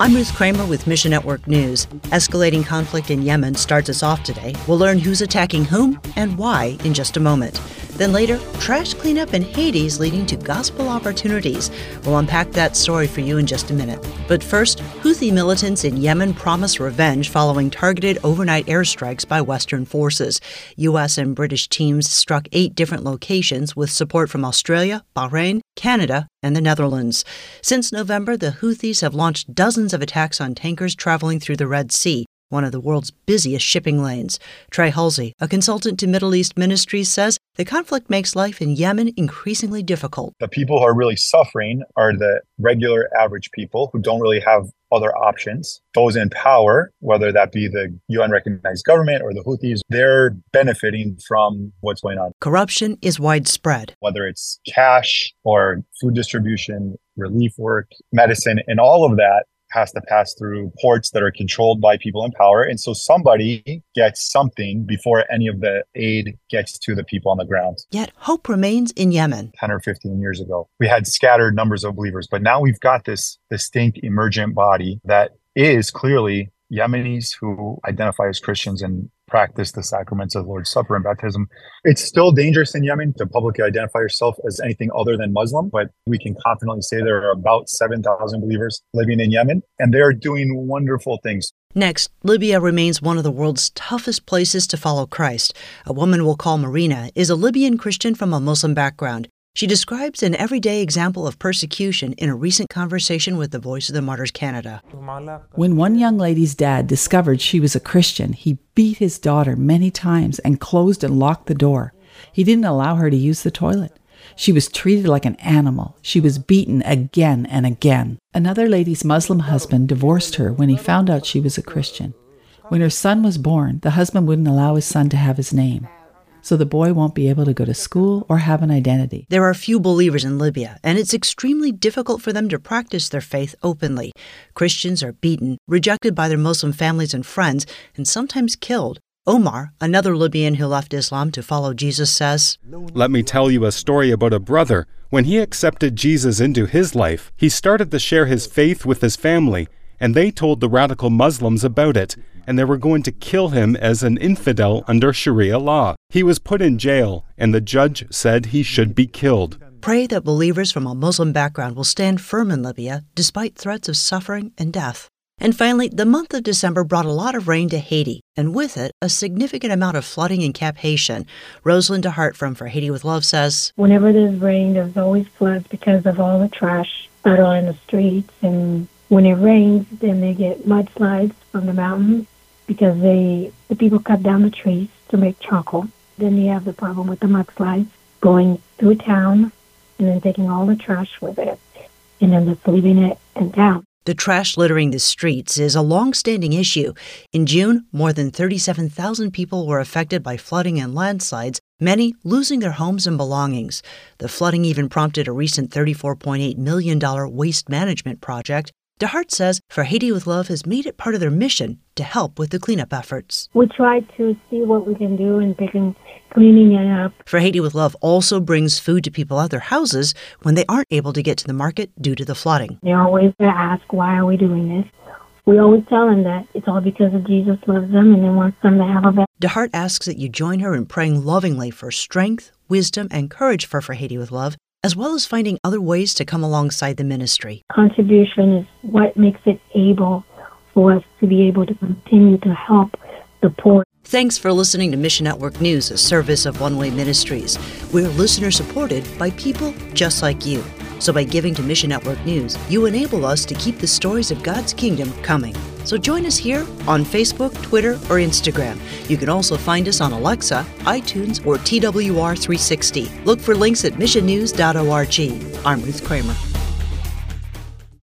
I'm Ruth Kramer with Mission Network News. Escalating conflict in Yemen starts us off today. We'll learn who's attacking whom and why in just a moment. Then later, trash cleanup in Haiti leading to gospel opportunities. We'll unpack that story for you in just a minute. But first, Houthi militants in Yemen promise revenge following targeted overnight airstrikes by Western forces. U.S. and British teams struck eight different locations with support from Australia, Bahrain, Canada, and the Netherlands. Since November, the Houthis have launched dozens of attacks on tankers traveling through the Red Sea one of the world's busiest shipping lanes. Trey Hulsey, a consultant to Middle East Ministries, says the conflict makes life in Yemen increasingly difficult. The people who are really suffering are the regular average people who don't really have other options. Those in power, whether that be the UN recognized government or the Houthis, they're benefiting from what's going on. Corruption is widespread. Whether it's cash or food distribution, relief work, medicine, and all of that has to pass through ports that are controlled by people in power. And so somebody gets something before any of the aid gets to the people on the ground. Yet hope remains in Yemen. 10 or 15 years ago, we had scattered numbers of believers, but now we've got this distinct emergent body that is clearly Yemenis who identify as Christians and practice the sacraments of the Lord's Supper and baptism. It's still dangerous in Yemen to publicly identify yourself as anything other than Muslim, but we can confidently say there are about 7,000 believers living in Yemen, and they are doing wonderful things. Next, Libya remains one of the world's toughest places to follow Christ. A woman we'll call Marina is a Libyan Christian from a Muslim background. She describes an everyday example of persecution in a recent conversation with the Voice of the Martyrs Canada. When one young lady's dad discovered she was a Christian, he beat his daughter many times and closed and locked the door. He didn't allow her to use the toilet. She was treated like an animal. She was beaten again and again. Another lady's Muslim husband divorced her when he found out she was a Christian. When her son was born, the husband wouldn't allow his son to have his name so the boy won't be able to go to school or have an identity. There are few believers in Libya, and it's extremely difficult for them to practice their faith openly. Christians are beaten, rejected by their Muslim families and friends, and sometimes killed. Omar, another Libyan who left Islam to follow Jesus, says Let me tell you a story about a brother. When he accepted Jesus into his life, he started to share his faith with his family, and they told the radical Muslims about it and they were going to kill him as an infidel under Sharia law. He was put in jail, and the judge said he should be killed. Pray that believers from a Muslim background will stand firm in Libya despite threats of suffering and death. And finally, the month of December brought a lot of rain to Haiti, and with it, a significant amount of flooding in Cap-Haitien. Rosalind DeHart from For Haiti with Love says Whenever there's rain, there's always floods because of all the trash that are in the streets. And when it rains, then they get mudslides from the mountains because they the people cut down the trees to make charcoal. Then you have the problem with the mudslides going through town and then taking all the trash with it and then just leaving it in town. The trash littering the streets is a long-standing issue. In June, more than 37,000 people were affected by flooding and landslides, many losing their homes and belongings. The flooding even prompted a recent $34.8 million waste management project DeHart says For Haiti with Love has made it part of their mission to help with the cleanup efforts. We try to see what we can do in picking, cleaning it up. For Haiti with Love also brings food to people at their houses when they aren't able to get to the market due to the flooding. They always ask, why are we doing this? We always tell them that it's all because of Jesus loves them and He wants them to have a better. DeHart asks that you join her in praying lovingly for strength, wisdom, and courage for For Haiti with Love as well as finding other ways to come alongside the ministry. Contribution is what makes it able for us to be able to continue to help the poor. Thanks for listening to Mission Network News, a service of One Way Ministries. We're listener supported by people just like you. So by giving to Mission Network News, you enable us to keep the stories of God's kingdom coming. So join us here on Facebook, Twitter, or Instagram. You can also find us on Alexa, iTunes, or TWR360. Look for links at missionnews.org. I'm Ruth Kramer.